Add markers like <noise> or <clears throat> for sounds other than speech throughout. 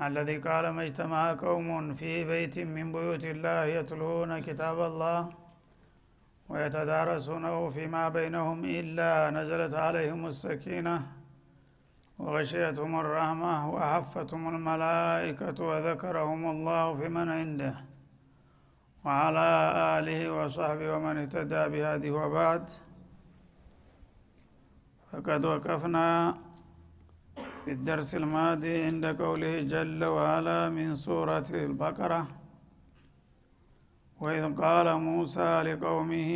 الذي قال ما اجتمع قوم في بيت من بيوت الله يتلون كتاب الله ويتدارسونه فيما بينهم إلا نزلت عليهم السكينة وغشيتهم الرحمة وحفتهم الملائكة وذكرهم الله في من عنده وعلى آله وصحبه ومن اهتدى بهذه وبعد. فقد وقفنا في الدرس الماضي عند قوله جل وعلا من سورة البقرة وإذ قال موسى لقومه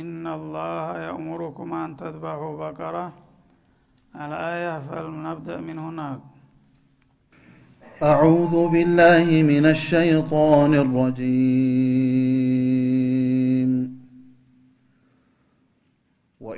إن الله يأمركم أن تذبحوا بقرة الآية فلنبدأ من هناك أعوذ بالله من الشيطان الرجيم.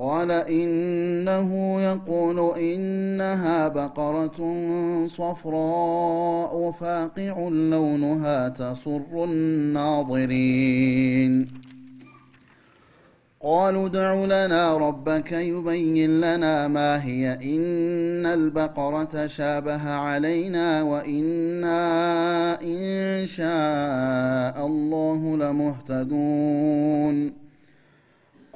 قال إنه يقول إنها بقرة صفراء فاقع لونها تسر الناظرين. قالوا ادع لنا ربك يبين لنا ما هي. إن البقرة شابه علينا وإنا إن شاء الله لمهتدون.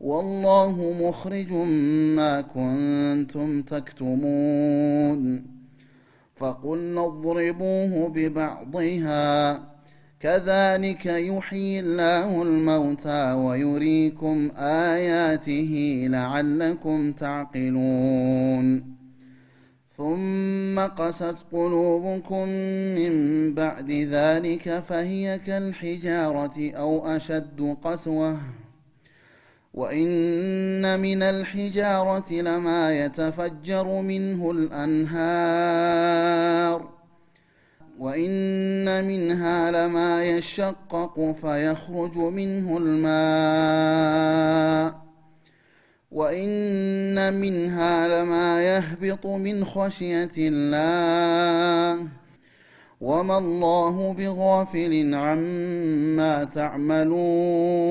والله مخرج ما كنتم تكتمون. فقلنا اضربوه ببعضها. كذلك يحيي الله الموتى ويريكم آياته لعلكم تعقلون. ثم قست قلوبكم من بعد ذلك فهي كالحجارة أو أشد قسوةً. وإن من الحجارة لما يتفجر منه الأنهار وإن منها لما يشقق فيخرج منه الماء وإن منها لما يهبط من خشية الله وما الله بغافل عما تعملون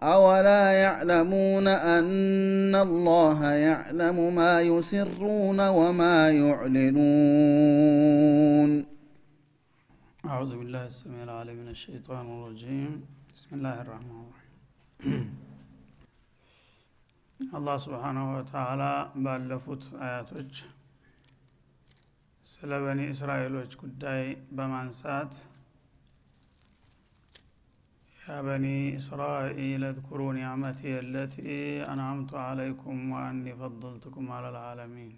أولا يعلمون أن الله يعلم ما يسرون وما يعلنون أعوذ بالله السميع العليم من الشيطان الرجيم بسم الله الرحمن الرحيم አላህ <clears throat> ስብሓናሁ ወተላ ባለፉት አያቶች ስለ በኒ እስራኤሎች ጉዳይ በማንሳት ያ በኒ እስራኤል እዝኩሩ ኒዕመቲ የለቲ አንዓምቱ አለይኩም ወአኒ ፈضልቱኩም አለልዓለሚን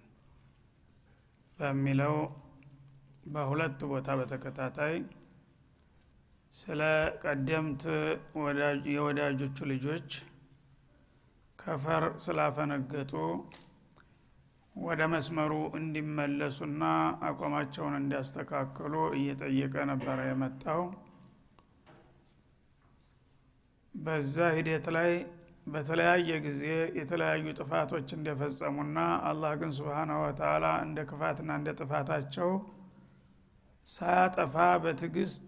በሚለው በሁለት ቦታ በተከታታይ ስለ ቀደምት የወዳጆቹ ልጆች ከፈር ስላፈነገጡ ወደ መስመሩ እንዲመለሱና አቋማቸውን እንዲያስተካክሉ እየጠየቀ ነበረ የመጣው በዛ ሂደት ላይ በተለያየ ጊዜ የተለያዩ ጥፋቶች እንደፈጸሙና አላህ ግን ስብሓናሁ ወተላ እንደ ክፋትና እንደ ጥፋታቸው ሳያጠፋ በትዕግስት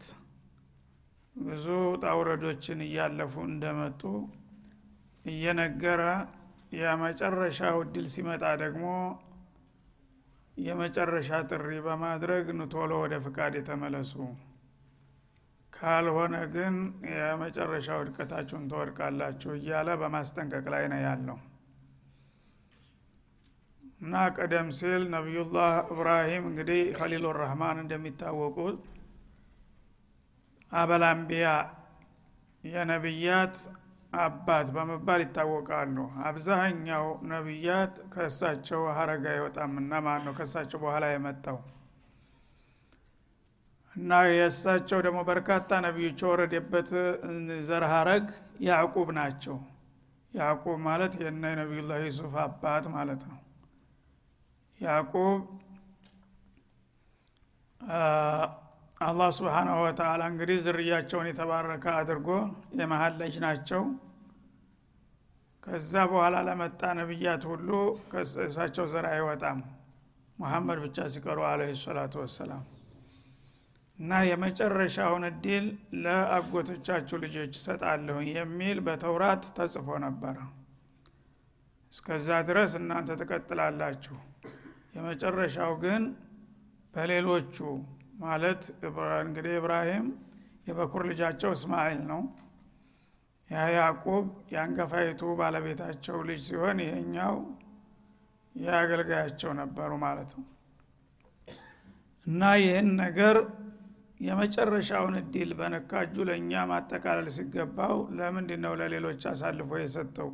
ብዙ ጣውረዶችን እያለፉ እንደመጡ እየነገረ የመጨረሻው እድል ሲመጣ ደግሞ የመጨረሻ ጥሪ በማድረግ ንቶሎ ወደ ፍቃድ የተመለሱ ካልሆነ ግን የመጨረሻው ውድቀታችሁን ተወድቃላችሁ እያለ በማስጠንቀቅ ላይ ነው ያለው። እና ቀደም ሲል ነቢዩላህ እብራሂም እንግዲህ ከሊሉ ረህማን እንደሚታወቁት አበላምቢያ የነቢያት አባት በመባል ይታወቃሉ። አብዛኛው ነቢያት ከእሳቸው ሀረግ አይወጣምና ማን ነው ከእሳቸው በኋላ የመጣው እና የእሳቸው ደግሞ በርካታ ነቢዮች የወረደበት ዘር ሀረግ ያዕቁብ ናቸው። ያዕቁብ ማለት የነ ነቢዩላህ ዩሱፍ አባት ማለት ነው። ያዕቁብ አላህ ስብሓናሁ ወተላ እንግዲህ ዝርያቸውን የተባረከ አድርጎ የመሀል ልጅ ናቸው። ከዛ በኋላ ለመጣ ነቢያት ሁሉ ከእሳቸው ዘር አይወጣም። ሙሐመድ ብቻ ሲቀሩ አለ ሰላቱ ወሰላም እና የመጨረሻውን እድል ለአጎቶቻችሁ ልጆች ይሰጣለሁ የሚል በተውራት ተጽፎ ነበረ። እስከዛ ድረስ እናንተ ትቀጥላላችሁ። የመጨረሻው ግን በሌሎቹ ማለት እንግዲህ ኢብራሂም የበኩር ልጃቸው እስማኤል ነው። ያዕቁብ የአንገፋይቱ ባለቤታቸው ልጅ ሲሆን ይሄኛው የአገልጋያቸው ነበሩ ማለት ነው። እና ይህን ነገር የመጨረሻውን እድል በነካጁ ለእኛ ማጠቃለል ሲገባው ለምንድ ነው ለሌሎች አሳልፎ የሰጠው?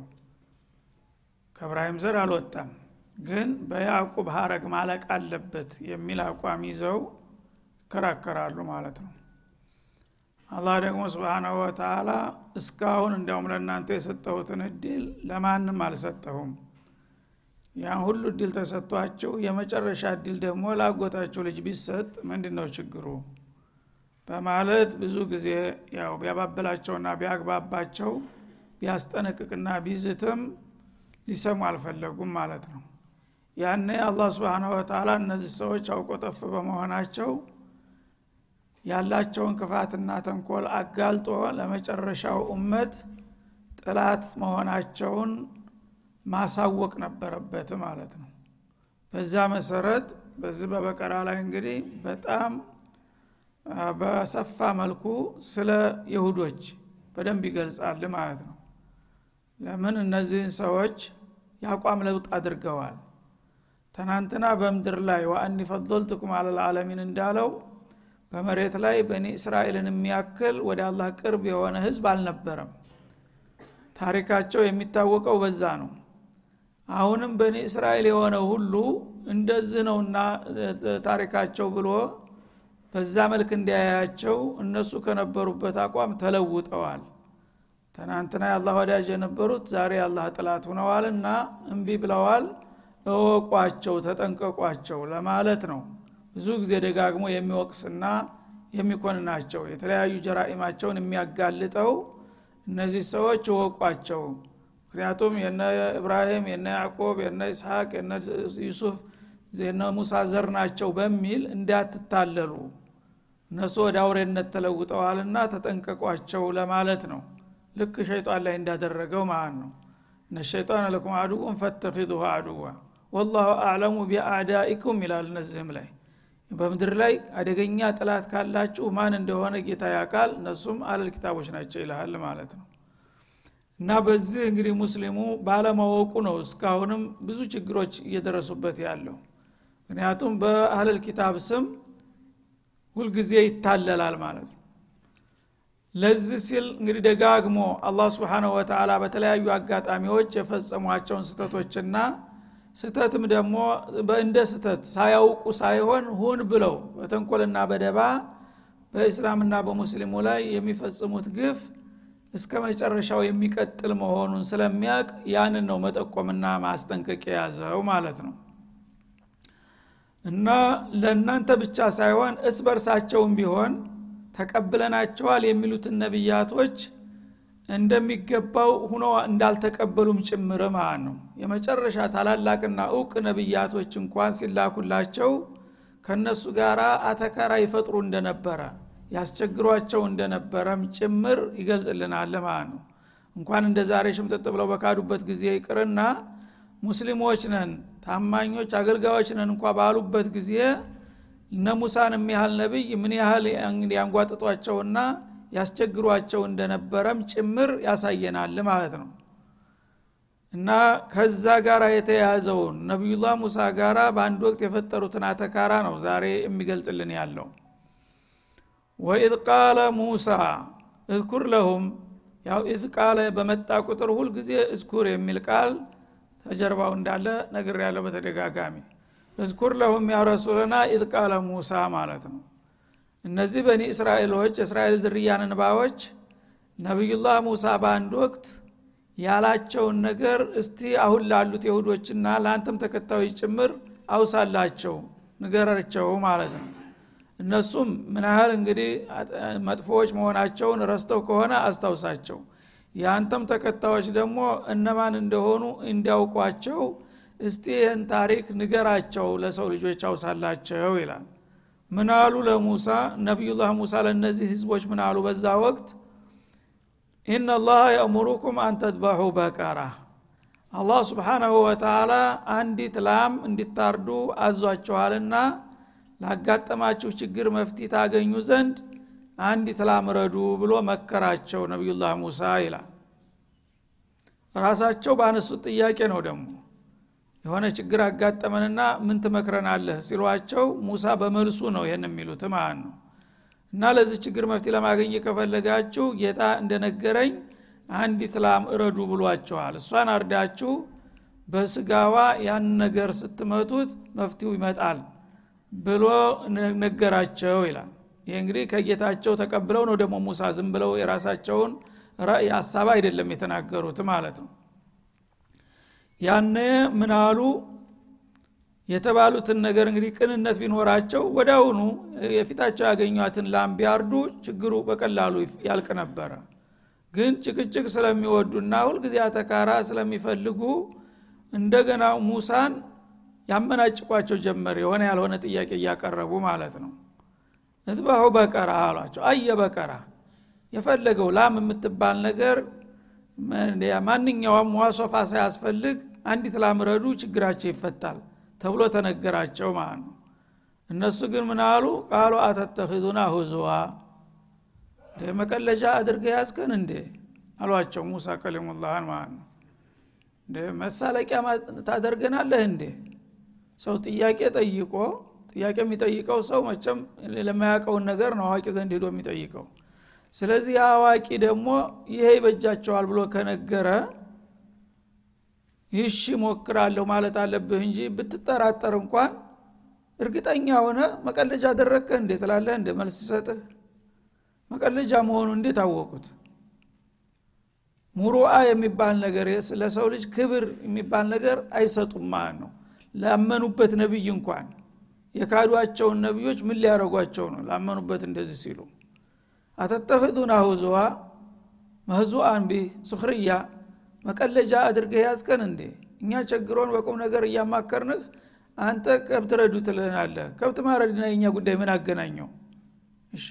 ከእብራሂም ዘር አልወጣም ግን በያዕቁብ ሀረግ ማለቅ አለበት የሚል አቋም ይዘው ይከራከራሉ ማለት ነው። አላህ ደግሞ ስብሓናሁ ወተላ እስካሁን እንዲያውም ለእናንተ የሰጠሁትን እድል ለማንም አልሰጠሁም። ያን ሁሉ እድል ተሰጥቷቸው የመጨረሻ እድል ደግሞ ላጎታቸው ልጅ ቢሰጥ ምንድን ነው ችግሩ በማለት ብዙ ጊዜ ያው ቢያባብላቸውና ቢያግባባቸው ቢያስጠነቅቅና ቢዝትም ሊሰሙ አልፈለጉም ማለት ነው። ያኔ አላህ ስብሓን ወተላ እነዚህ ሰዎች አውቆጠፍ በመሆናቸው ያላቸውን ክፋትና ተንኮል አጋልጦ ለመጨረሻው እመት ጥላት መሆናቸውን ማሳወቅ ነበረበት ማለት ነው። በዛ መሰረት በዚህ በበቀራ ላይ እንግዲህ በጣም በሰፋ መልኩ ስለ ይሁዶች በደንብ ይገልጻል ማለት ነው። ለምን እነዚህን ሰዎች የአቋም ለውጥ አድርገዋል? ትናንትና በምድር ላይ ወአኒ ፈضልትኩም አለልዓለሚን እንዳለው በመሬት ላይ በኒ እስራኤልን የሚያክል ወደ አላህ ቅርብ የሆነ ህዝብ አልነበረም። ታሪካቸው የሚታወቀው በዛ ነው። አሁንም በኒ እስራኤል የሆነ ሁሉ እንደዚህ ነውና ታሪካቸው ብሎ በዛ መልክ እንዲያያቸው እነሱ ከነበሩበት አቋም ተለውጠዋል። ትናንትና የአላህ ወዳጅ የነበሩት ዛሬ የአላህ ጥላት ሁነዋልና እምቢ ብለዋል። እወቋቸው ተጠንቀቋቸው ለማለት ነው። ብዙ ጊዜ ደጋግሞ የሚወቅስና የሚኮንናቸው የተለያዩ ጀራኢማቸውን የሚያጋልጠው እነዚህ ሰዎች እወቋቸው። ምክንያቱም የነ ኢብራሂም የነ ያዕቆብ የነ ኢስሐቅ የነ ዩሱፍ የነ ሙሳ ዘር ናቸው በሚል እንዳትታለሉ እነሱ ወደ አውሬነት ተለውጠዋልና ተጠንቀቋቸው ለማለት ነው። ልክ ሸይጣን ላይ እንዳደረገው ማለት ነው። እነ ሸይጣን ለኩም አድውን ፈተኪዙሁ አድዋ ወላሁ አዕለሙ ቢአዳኢኩም ይላል እነዚህም ላይ። በምድር ላይ አደገኛ ጥላት ካላችሁ ማን እንደሆነ ጌታ ያቃል እነሱም አለል ኪታቦች ናቸው ይልሃል ማለት ነው። እና በዚህ እንግዲህ ሙስሊሙ ባለማወቁ ነው እስካሁንም ብዙ ችግሮች እየደረሱበት ያለው። ምክንያቱም በአህለል ኪታብ ስም ሁልጊዜ ይታለላል ማለት ነው። ለዚህ ሲል እንግዲህ ደጋግሞ አላህ ስብሓንሁ ወተላ በተለያዩ አጋጣሚዎች የፈጸሟቸውን ስተቶችና ስተትም ደግሞ እንደ ስተት ሳያውቁ ሳይሆን ሁን ብለው በተንኮልና በደባ በእስላምና በሙስሊሙ ላይ የሚፈጽሙት ግፍ እስከ መጨረሻው የሚቀጥል መሆኑን ስለሚያቅ ያንን ነው መጠቆምና ማስጠንቀቅ የያዘው ማለት ነው እና ለእናንተ ብቻ ሳይሆን እስ በርሳቸውም ቢሆን ተቀብለናቸዋል የሚሉትን ነቢያቶች እንደሚገባው ሁኖ እንዳልተቀበሉም ጭምር ማለት ነው። የመጨረሻ ታላላቅና እውቅ ነቢያቶች እንኳን ሲላኩላቸው ከነሱ ጋር አተካራ ይፈጥሩ እንደነበረ ያስቸግሯቸው እንደነበረም ጭምር ይገልጽልናል ማለት ነው። እንኳን እንደ ዛሬ ሽምጥጥ ብለው በካዱበት ጊዜ ይቅርና ሙስሊሞች ነን ታማኞች አገልጋዮች ነን እንኳ ባሉበት ጊዜ እነ ሙሳን የሚያህል ነቢይ ምን ያህል ያንጓጥጧቸውና ያስቸግሯቸው እንደነበረም ጭምር ያሳየናል ማለት ነው። እና ከዛ ጋር የተያያዘውን ነቢዩላህ ሙሳ ጋራ በአንድ ወቅት የፈጠሩትን አተካራ ነው ዛሬ የሚገልጽልን ያለው። وإذ قال موسى اذكر لهم ያው إذ قال በመጣ ቁጥር ሁልጊዜ اذكر የሚል ቃል ተጀርባው እንዳለ ነግር ያለው በተደጋጋሚ። اذكر لهم يا رسولنا إذ قال موسى ማለት ነው። እነዚህ በኒ እስራኤሎች የእስራኤል ዝርያን እንባዎች ነቢዩላህ ሙሳ በአንድ ወቅት ያላቸውን ነገር እስቲ አሁን ላሉት የሁዶችና ለአንተም ተከታዮች ጭምር አውሳላቸው ንገራቸው ማለት ነው። እነሱም ምን ያህል እንግዲህ መጥፎዎች መሆናቸውን ረስተው ከሆነ አስታውሳቸው የአንተም ተከታዮች ደግሞ እነማን እንደሆኑ እንዲያውቋቸው እስቲ ይህን ታሪክ ንገራቸው ለሰው ልጆች አውሳላቸው ይላል። ምን አሉ ለሙሳ? ነቢዩላህ ሙሳ ለእነዚህ ህዝቦች ምን አሉ በዛ ወቅት? ኢናላህ የእሙሩኩም አንተድባሑ በቀራ። አላህ ስብሓናሁ ወተላ አንዲት ላም እንዲታርዱ አዟችኋልና ላጋጠማችሁ ችግር መፍቲ ታገኙ ዘንድ አንዲት ላም ረዱ ብሎ መከራቸው ነቢዩላህ ሙሳ ይላል። ራሳቸው ባነሱት ጥያቄ ነው ደግሞ የሆነ ችግር አጋጠመንና ምን ትመክረናለህ ሲሏቸው ሙሳ በመልሱ ነው ይህን የሚሉት ማለት ነው። እና ለዚህ ችግር መፍትሄ ለማግኘት ከፈለጋችሁ ጌታ እንደነገረኝ አንዲት ላም እረዱ ብሏቸዋል። እሷን አርዳችሁ በስጋዋ ያን ነገር ስትመቱት መፍትው ይመጣል ብሎ ነገራቸው ይላል ይህ እንግዲህ ከጌታቸው ተቀብለው ነው ደግሞ ሙሳ ዝም ብለው የራሳቸውን ራእይ ሀሳብ አይደለም የተናገሩት ማለት ነው። ያነ ምናሉ የተባሉትን ነገር እንግዲህ ቅንነት ቢኖራቸው ወዳውኑ የፊታቸው ያገኟትን ላም ቢያርዱ ችግሩ በቀላሉ ያልቅ ነበረ። ግን ጭቅጭቅ ስለሚወዱና ሁልጊዜ አተካራ ስለሚፈልጉ እንደገና ሙሳን ያመናጭቋቸው ጀመር። የሆነ ያልሆነ ጥያቄ እያቀረቡ ማለት ነው እትባሁ በቀራ አሏቸው። አየ በቀራ። የፈለገው ላም የምትባል ነገር ማንኛውም ዋሶፋ ሳያስፈልግ አንዲት ላም ረዱ ችግራቸው ይፈታል ተብሎ ተነገራቸው ማለት ነው። እነሱ ግን ምን አሉ? ቃሉ አተተኪዙና ሁዙዋ። መቀለጃ አድርገ ያዝከን እንዴ? አሏቸው ሙሳ ከሊሙላህን ማለት ነው። መሳለቂያ ታደርገናለህ እንዴ? ሰው ጥያቄ ጠይቆ ጥያቄ የሚጠይቀው ሰው መቸም ለማያውቀውን ነገር ነው አዋቂ ዘንድ ሄዶ የሚጠይቀው። ስለዚህ አዋቂ ደግሞ ይሄ ይበጃቸዋል ብሎ ከነገረ ይሽ ሞክራለሁ ማለት አለብህ እንጂ ብትጠራጠር እንኳን እርግጠኛ ሆነ መቀለጃ አደረግከ እንዴ ትላለህ? እንደ መልስ ሰጥህ? መቀለጃ መሆኑ እንዴት አወቁት? ሙሩአ የሚባል ነገር ለሰው ልጅ ክብር የሚባል ነገር አይሰጡም ማለት ነው። ላመኑበት ነቢይ እንኳን የካዷቸውን ነቢዮች ምን ሊያረጓቸው ነው? ላመኑበት እንደዚህ ሲሉ አተተኽዱና ሁዙዋ መህዙአን ቢህ ሱክርያ መቀለጃ አድርገህ ያዝከን እንዴ? እኛ ቸግሮን በቁም ነገር እያማከርንህ አንተ ከብት ረዱ ትልናለህ ከብት ማረድና የኛ ጉዳይ ምን አገናኘው? እሺ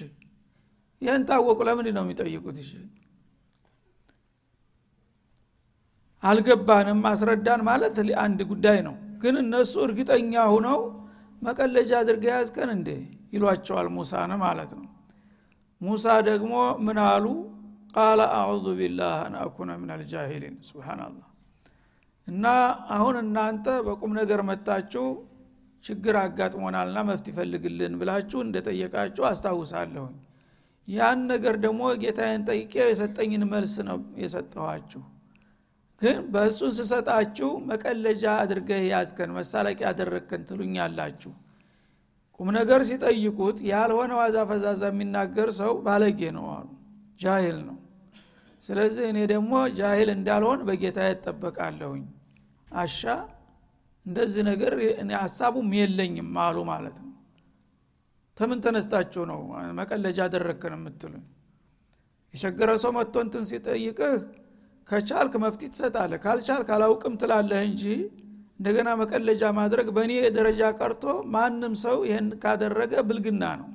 ይህን ታወቁ። ለምንድ ነው የሚጠይቁት? እሺ አልገባንም። አስረዳን ማለት አንድ ጉዳይ ነው። ግን እነሱ እርግጠኛ ሁነው መቀለጃ አድርገ ያዝከን እንዴ? ይሏቸዋል ሙሳን ማለት ነው። ሙሳ ደግሞ ምን አሉ? ቃለ አዑዙ ቢላህ አን አኩነ ምን አልጃሂሊን ስብናላህ እና አሁን እናንተ በቁም ነገር መጣችሁ ችግር አጋጥሞናልና መፍት ይፈልግልን ብላችሁ እንደጠየቃችሁ አስታውሳለሁኝ። ያን ነገር ደግሞ ጌታዬን ጠይቄ የሰጠኝን መልስ ነው የሰጠኋችሁ ግን በእሱን ስሰጣችሁ መቀለጃ አድርገህ ያዝከን መሳለቂያ አደረግከን ትሉኛላችሁ። ቁም ነገር ሲጠይቁት ያልሆነ ዋዛ ፈዛዛ የሚናገር ሰው ባለጌ ነው አሉ። ጃሂል ነው። ስለዚህ እኔ ደግሞ ጃሂል እንዳልሆን በጌታ እጠበቃለሁኝ። አሻ እንደዚህ ነገር ሀሳቡም የለኝም አሉ ማለት ነው። ተምን ተነስታችሁ ነው መቀለጃ አደረግከን የምትሉኝ? የቸገረ ሰው መጥቶ እንትን ሲጠይቅህ ከቻልክ መፍትሄ ትሰጣለህ ካልቻልክ አላውቅም ትላለህ እንጂ እንደገና መቀለጃ ማድረግ በእኔ ደረጃ ቀርቶ ማንም ሰው ይህን ካደረገ ብልግና ነው።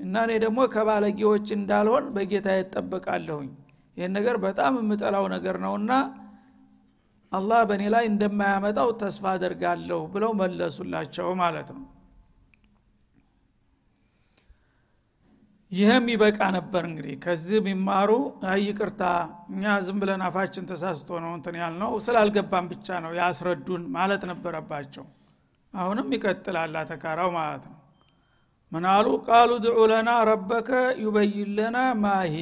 እና እኔ ደግሞ ከባለጌዎች እንዳልሆን በጌታ እጠበቃለሁኝ። ይህን ነገር በጣም የምጠላው ነገር ነውና አላህ በእኔ ላይ እንደማያመጣው ተስፋ አደርጋለሁ ብለው መለሱላቸው ማለት ነው ይህም ይበቃ ነበር እንግዲህ። ከዚህ ቢማሩ ይቅርታ እኛ ዝም ብለን አፋችን ተሳስቶ ነው እንትን ያልነው ስላልገባን ብቻ ነው ያስረዱን ማለት ነበረባቸው። አሁንም ይቀጥላል ተካራው ማለት ነው። ምናሉ ቃሉ ድዑ ለና ረበከ ዩበይን ለና ማሂ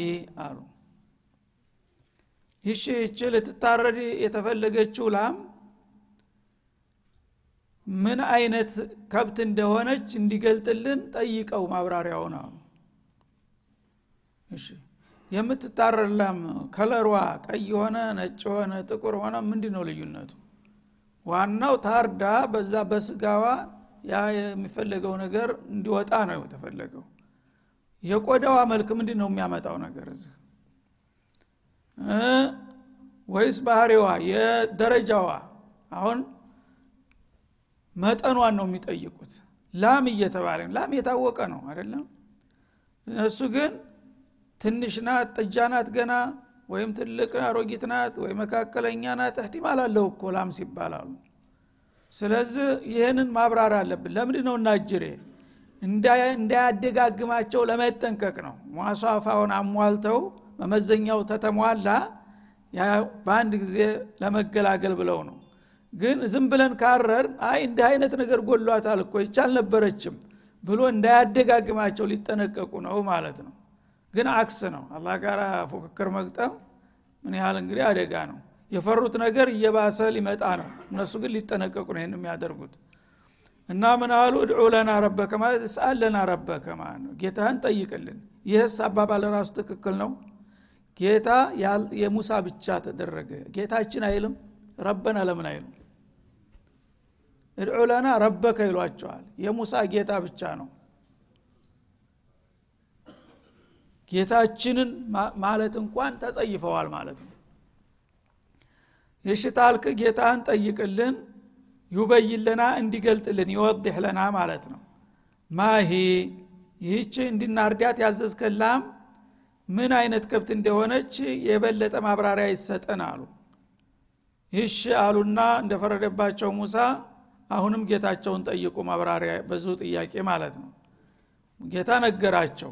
አሉ። ይቺ ይቺ ልትታረድ የተፈለገችው ላም ምን አይነት ከብት እንደሆነች እንዲገልጥልን ጠይቀው ማብራሪያውን አሉ እሺ። የምትታረድ ላም ከለሯ ቀይ ሆነ ነጭ ሆነ ጥቁር ሆነ ምንድ ነው ልዩነቱ? ዋናው ታርዳ በዛ በስጋዋ ያ የሚፈለገው ነገር እንዲወጣ ነው የተፈለገው። የቆዳዋ መልክ ምንድ ነው የሚያመጣው ነገር እዚህ? ወይስ ባህሪዋ የደረጃዋ? አሁን መጠኗን ነው የሚጠይቁት። ላም እየተባለ ላም የታወቀ ነው አይደለም? እሱ ግን ትንሽ ናት ጥጃ ናት ገና ወይም ትልቅ አሮጊት ናት ወይ መካከለኛ ናት እህቲማል አለው እኮ ላም ሲባላሉ ስለዚህ ይህንን ማብራር አለብን። ለምንድ ነው እናጅሬ እንዳያደጋግማቸው ለመጠንቀቅ ነው። ሟሷፋውን አሟልተው መመዘኛው ተተሟላ በአንድ ጊዜ ለመገላገል ብለው ነው። ግን ዝም ብለን ካረር አይ እንዲህ አይነት ነገር ጎሏታል እኮ ይቻል ነበረችም ብሎ እንዳያደጋግማቸው ሊጠነቀቁ ነው ማለት ነው ግን አክስ ነው። አላህ ጋር ፉክክር መግጠም ምን ያህል እንግዲህ አደጋ ነው። የፈሩት ነገር እየባሰ ሊመጣ ነው። እነሱ ግን ሊጠነቀቁ ነው ይህን የሚያደርጉት። እና ምን አሉ? እድዑ ለና ረበከ ማለት እስአል ረበከ ማለት ነው። ጌታህን ጠይቅልን። ይህስ አባባል ራሱ ትክክል ነው። ጌታ የሙሳ ብቻ ተደረገ። ጌታችን አይልም ረበና ለምን አይልም? እድዑ ለና ረበከ ይሏቸዋል። የሙሳ ጌታ ብቻ ነው ጌታችንን ማለት እንኳን ተጸይፈዋል ማለት ነው። የሽታልክ ጌታህን ጠይቅልን ዩበይለና እንዲገልጥልን ይወድህ ለና ማለት ነው። ማሂ ይህች እንድናርዳት ያዘዝከላም ምን አይነት ከብት እንደሆነች የበለጠ ማብራሪያ ይሰጠን አሉ። ይሽ አሉና እንደፈረደባቸው ሙሳ አሁንም ጌታቸውን ጠይቁ ማብራሪያ በዙ ጥያቄ ማለት ነው። ጌታ ነገራቸው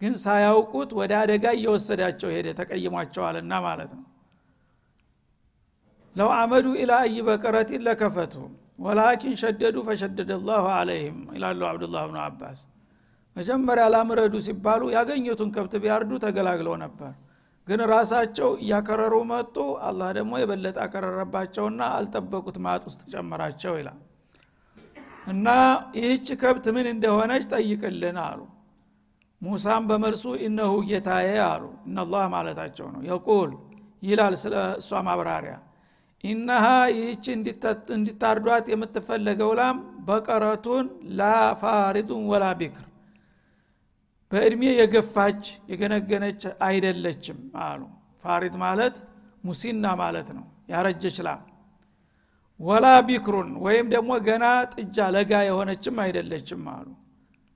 ግን ሳያውቁት ወደ አደጋ እየወሰዳቸው ሄደ ተቀይሟቸዋልና ማለት ነው። ለው አመዱ ኢላ አይ በቀረቲን ለከፈቱ ወላኪን ሸደዱ ፈሸደደ ላሁ አለይህም ይላሉ አብዱላህ ብኑ አባስ። መጀመሪያ ላምረዱ ሲባሉ ያገኙትን ከብት ቢያርዱ ተገላግለው ነበር። ግን ራሳቸው እያከረሩ መጡ አላህ ደግሞ የበለጠ አከረረባቸውና አልጠበቁት ማጥ ውስጥ ጨመራቸው ይላል። እና ይህች ከብት ምን እንደሆነች ጠይቅልን አሉ ሙሳም በመልሱ እነሁ ጌታዬ አሉ። እነላህ ማለታቸው ነው። የቁል ይላል ስለ እሷ ማብራሪያ። إنها ይህች እንድታርዷት የምትፈለገው ላም بقرة لا فارض ولا بكر። በእድሜ የገፋች የገነገነች አይደለችም አሉ። فارض ማለት مسنة ማለት ነው። ያረጀች ላም። ولا بكر ወይም ደግሞ ገና ጥጃ ለጋ የሆነችም አይደለችም አሉ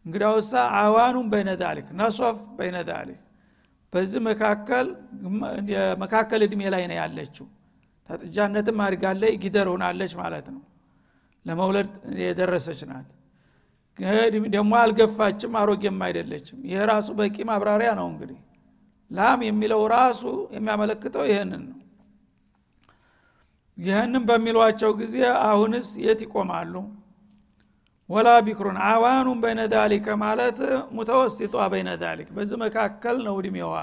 እንግዲያውሳ عوان بين ذلك نصف بين ذلك። በዚህ መካከል መካከል እድሜ ላይ ነው ያለችው። ተጥጃነትም አድጋለች ጊደር ሆናለች ማለት ነው። ለመውለድ የደረሰች ናት። ደግሞ አልገፋችም አሮጌም አይደለችም። ይህ ራሱ በቂ ማብራሪያ ነው እንግዲህ። ላም የሚለው ራሱ የሚያመለክተው ይህንን ነው። ይህንም በሚሏቸው ጊዜ አሁንስ የት ይቆማሉ ወላ ቢክሩን አዋኑን በይነ ዛሊከ ማለት ሙተወስጧ በይነ ዛሊክ በዚህ መካከል ነው እድሜዋ።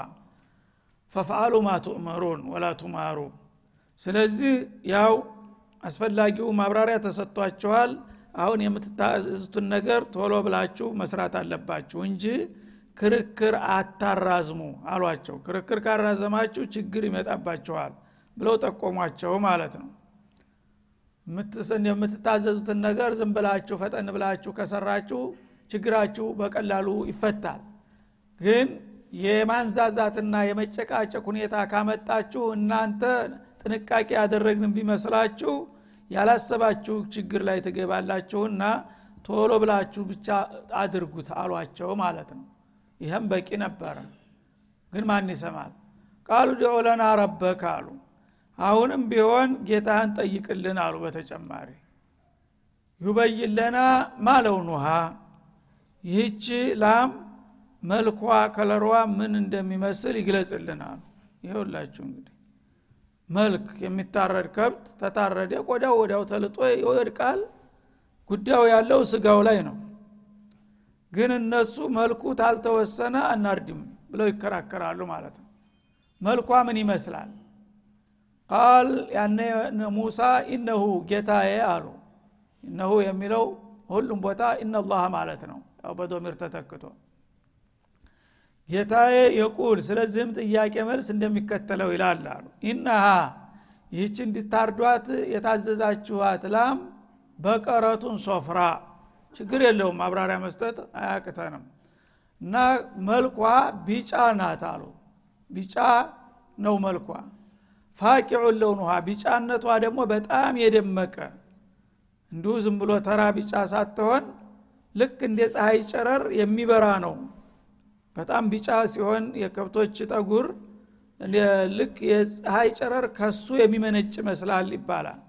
ፈፍአሉ ማ ቱእመሩን ወላ ቱማሩ። ስለዚህ ያው አስፈላጊው ማብራሪያ ተሰጥቷችኋል አሁን የምትታዘዙትን ነገር ቶሎ ብላችሁ መስራት አለባችሁ እንጂ ክርክር አታራዝሙ አሏቸው። ክርክር ካራዘማችሁ ችግር ይመጣባችኋል ብለው ጠቆሟቸው ማለት ነው የምትታዘዙትን ነገር ዝም ብላችሁ ፈጠን ብላችሁ ከሰራችሁ ችግራችሁ በቀላሉ ይፈታል። ግን የማንዛዛትና የመጨቃጨቅ ሁኔታ ካመጣችሁ እናንተ ጥንቃቄ ያደረግን ቢመስላችሁ ያላሰባችሁ ችግር ላይ ትገባላችሁና ቶሎ ብላችሁ ብቻ አድርጉት አሏቸው ማለት ነው። ይህም በቂ ነበረ። ግን ማን ይሰማል? ቃሉ ድዑ ለና ረበክ አሉ አሁንም ቢሆን ጌታህን ጠይቅልን አሉ በተጨማሪ። ዩበይን ለና ማለውኑሃ ይህች ላም መልኳ ከለሯ ምን እንደሚመስል ይግለጽልን አሉ። ይኸውላችሁ እንግዲህ መልክ የሚታረድ ከብት ተታረደ ቆዳው ወዲያው ተልጦ ይወድቃል። ጉዳዩ ያለው ስጋው ላይ ነው። ግን እነሱ መልኩ ታልተወሰነ አናርድም ብለው ይከራከራሉ ማለት ነው። መልኳ ምን ይመስላል ቃል ያነ ሙሳ ኢነሁ ጌታዬ አሉ። እነሁ የሚለው ሁሉም ቦታ ኢነላህ ማለት ነው። ያው በዶሚር ተተክቶ ጌታዬ የቁል ስለዚህም ጥያቄ መልስ እንደሚከተለው ይላል አሉ። ኢነሃ ይህች እንዲታርዷት የታዘዛችኋት ላም በቀረቱን ሶፍራ። ችግር የለውም ማብራሪያ መስጠት አያቅተንም። እና መልኳ ቢጫ ናት አሉ። ቢጫ ነው መልኳ ፋቂዑን ለውኑሃ ቢጫነቷ ደግሞ በጣም የደመቀ። እንዲሁ ዝም ብሎ ተራ ቢጫ ሳትሆን ልክ እንደ ፀሐይ ጨረር የሚበራ ነው። በጣም ቢጫ ሲሆን የከብቶች ጠጉር ልክ የፀሐይ ጨረር ከሱ የሚመነጭ ይመስላል ይባላል።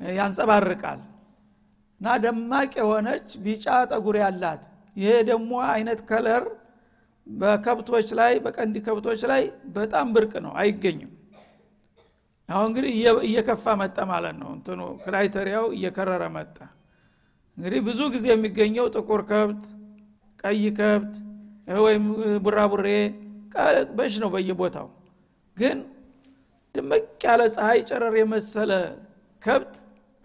ያንጸባርቃል። እና ደማቅ የሆነች ቢጫ ጠጉር ያላት ይሄ ደግሞ አይነት color በከብቶች ላይ በቀንድ ከብቶች ላይ በጣም ብርቅ ነው አይገኝም አሁን እንግዲህ እየከፋ መጣ ማለት ነው። እንትኑ criteria ው እየከረረ መጣ። እንግዲህ ብዙ ጊዜ የሚገኘው ጥቁር ከብት ቀይ ከብት ወይም ቡራቡሬ በሽ ነው በየቦታው። ግን ድመቅ ያለ ፀሐይ ጨረር የመሰለ ከብት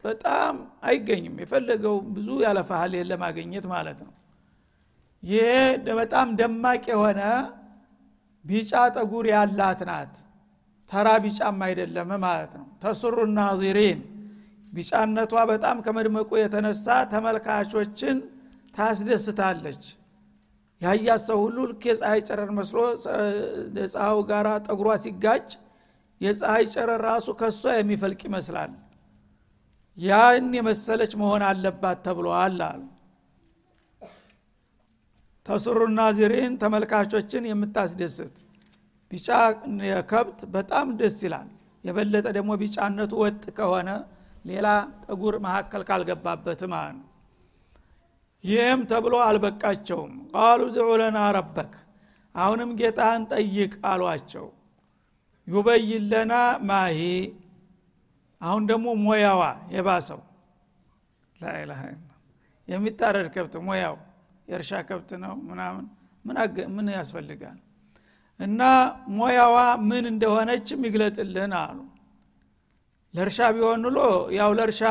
በጣም አይገኝም። የፈለገው ብዙ ያለፋህል ለማግኘት ማለት ነው። ይሄ በጣም ደማቅ የሆነ ቢጫ ጠጉር ያላት ናት ተራ ቢጫም አይደለም ማለት ነው። ተስሩ ናዚሪን ቢጫነቷ በጣም ከመድመቁ የተነሳ ተመልካቾችን ታስደስታለች። ያያት ሰው ሁሉ ልክ የፀሐይ ጨረር መስሎ ፀሐዩ ጋር ጠጉሯ ሲጋጭ የፀሐይ ጨረር ራሱ ከሷ የሚፈልቅ ይመስላል። ያን የመሰለች መሆን አለባት ተብሏል አሉ። ተስሩ ናዚሪን ተመልካቾችን የምታስደስት ቢጫ ከብት በጣም ደስ ይላል። የበለጠ ደግሞ ቢጫነቱ ወጥ ከሆነ ሌላ ጠጉር መካከል ካልገባበት ማለት ነው። ይህም ተብሎ አልበቃቸውም። ቃሉ ድዑ ለና ረበክ አሁንም ጌታን ጠይቅ አሏቸው። ዩበይን ማሂ አሁን ደግሞ ሞያዋ የባሰው። ላኢላሃ የሚታረድ ከብት ሞያው የእርሻ ከብት ነው ምናምን። ምን ያስፈልጋል እና ሞያዋ ምን እንደሆነችም ይግለጥልን አሉ። ለእርሻ ቢሆን ኑሎ ያው ለእርሻ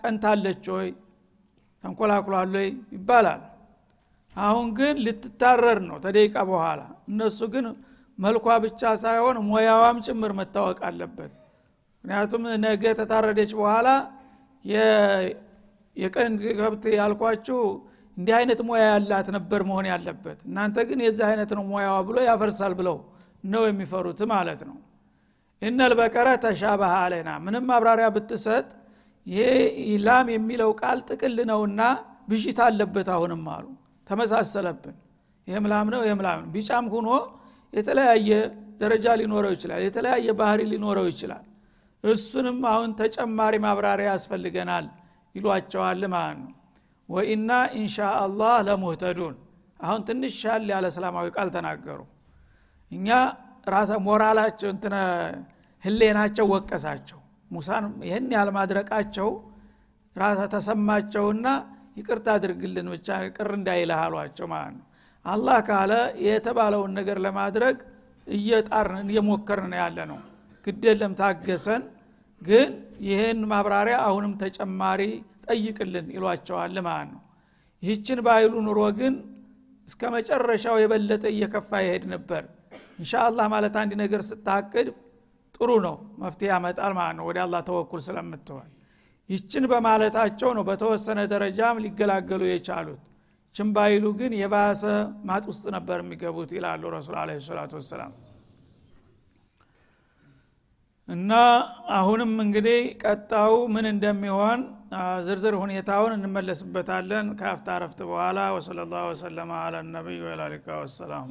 ቀንታለች ወይ? ተንኮላኩሏል ይባላል። አሁን ግን ልትታረር ነው ተደቂቃ በኋላ። እነሱ ግን መልኳ ብቻ ሳይሆን ሞያዋም ጭምር መታወቅ አለበት። ምክንያቱም ነገ ተታረደች በኋላ የቀን ከብት ያልኳችሁ እንዲህ አይነት ሙያ ያላት ነበር መሆን ያለበት። እናንተ ግን የዚህ አይነት ነው ሙያዋ ብሎ ያፈርሳል ብለው ነው የሚፈሩት ማለት ነው። እነል በቀረ ተሻበሃ አለና ምንም ማብራሪያ ብትሰጥ ይሄ ላም የሚለው ቃል ጥቅል ነውና ብዥታ አለበት አሁንም አሉ። ተመሳሰለብን። ይህም ላም ነው ይህም ላም ቢጫም ሁኖ የተለያየ ደረጃ ሊኖረው ይችላል የተለያየ ባህሪ ሊኖረው ይችላል። እሱንም አሁን ተጨማሪ ማብራሪያ ያስፈልገናል ይሏቸዋል ማለት ነው ወኢና ኢንሻ አላህ ለሙህተዱን። አሁን ትንሽ ሻል ያለ እስላማዊ ቃል ተናገሩ። እኛ ራሰ ሞራላቸው እንትነ ህሌናቸው ወቀሳቸው። ሙሳን ይህን ያህል ማድረቃቸው ራሰ ተሰማቸውና ይቅርታ አድርግልን ብቻ ቅር እንዳይልህ አሏቸው ማለት ነው። አላህ ካለ የተባለውን ነገር ለማድረግ እየጣርን እየሞከርን ያለ ነው ግደለም ታገሰን ግን ይህን ማብራሪያ አሁንም ተጨማሪ ጠይቅልን ይሏቸዋል ማለት ነው? ይህችን ባይሉ ኑሮ ግን እስከ መጨረሻው የበለጠ እየከፋ ይሄድ ነበር። እንሻአላህ ማለት አንድ ነገር ስታቅድ ጥሩ ነው መፍትሄ ያመጣል ማለት ነው ወደ አላህ ተወኩል ስለምትሆን። ይችን በማለታቸው ነው በተወሰነ ደረጃም ሊገላገሉ የቻሉት። ችን ባይሉ ግን የባሰ ማጥ ውስጥ ነበር የሚገቡት ይላሉ ረሱል አለ ሰላቱ ወሰላም። እና አሁንም እንግዲህ ቀጣው ምን እንደሚሆን ዝርዝር ሁኔታውን እንመለስበታለን። ከአፍታ ረፍት በኋላ ወሰለ ላሁ ወሰለማ አላ ነቢይ ወላሊካ ወሰላም